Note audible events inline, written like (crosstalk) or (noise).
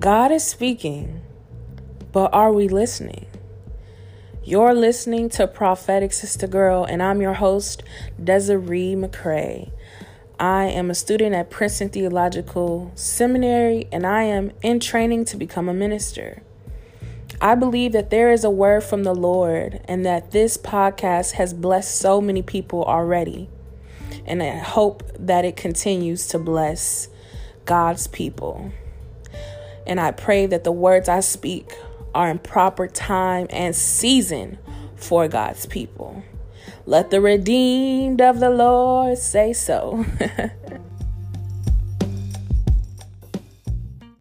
God is speaking, but are we listening? You're listening to Prophetic Sista Girl, and I'm your host, Desiree McCrae. I am a student at Princeton Theological Seminary, and I am in training to become a minister. I believe that there is a word from the Lord, and that this podcast has blessed so many people already. And I hope that it continues to bless God's people. And I pray that the words I speak are in proper time and season for God's people. Let the redeemed of the Lord say so. (laughs)